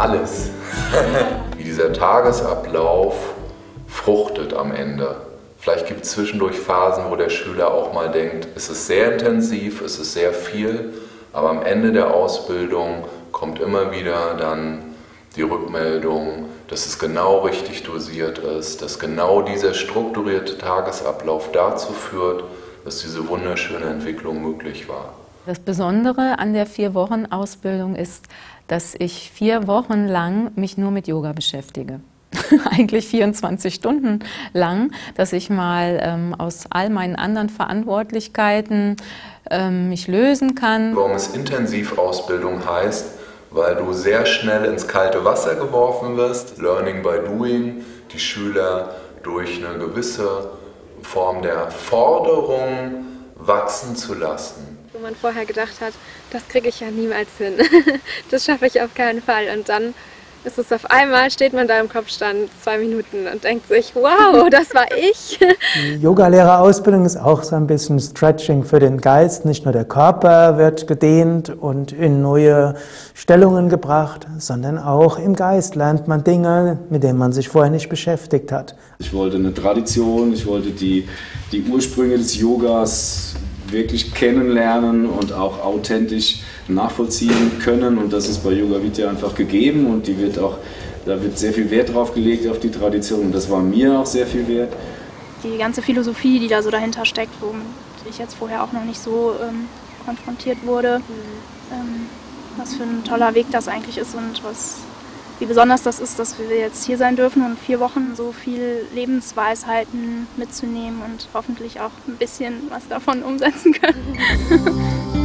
alles. Wie dieser Tagesablauf fruchtet am Ende. Vielleicht gibt es zwischendurch Phasen, wo der Schüler auch mal denkt, es ist sehr intensiv, es ist sehr viel, aber am Ende der Ausbildung kommt immer wieder dann die Rückmeldung, dass es genau richtig dosiert ist, dass genau dieser strukturierte Tagesablauf dazu führt, dass diese wunderschöne Entwicklung möglich war. Das Besondere an der Vier-Wochen-Ausbildung ist, dass ich vier Wochen lang mich nur mit Yoga beschäftige. Eigentlich 24 Stunden lang, dass ich mal ähm, aus all meinen anderen Verantwortlichkeiten ähm, mich lösen kann. Warum es Intensivausbildung heißt, weil du sehr schnell ins kalte Wasser geworfen wirst. Learning by Doing, die Schüler durch eine gewisse Form der Forderung wachsen zu lassen. Wo man vorher gedacht hat, das kriege ich ja niemals hin, das schaffe ich auf keinen Fall. Und dann ist es auf einmal, steht man da im Kopfstand zwei Minuten und denkt sich, wow, das war ich. Die Yogalehrerausbildung ist auch so ein bisschen Stretching für den Geist. Nicht nur der Körper wird gedehnt und in neue Stellungen gebracht, sondern auch im Geist lernt man Dinge, mit denen man sich vorher nicht beschäftigt hat. Ich wollte eine Tradition, ich wollte die, die Ursprünge des Yogas wirklich kennenlernen und auch authentisch nachvollziehen können. Und das ist bei Yoga Vidya einfach gegeben und die wird auch, da wird sehr viel Wert drauf gelegt auf die Tradition und das war mir auch sehr viel wert. Die ganze Philosophie, die da so dahinter steckt, womit ich jetzt vorher auch noch nicht so ähm, konfrontiert wurde, mhm. ähm, was für ein toller Weg das eigentlich ist und was wie besonders das ist, dass wir jetzt hier sein dürfen und vier Wochen so viel Lebensweisheiten mitzunehmen und hoffentlich auch ein bisschen was davon umsetzen können.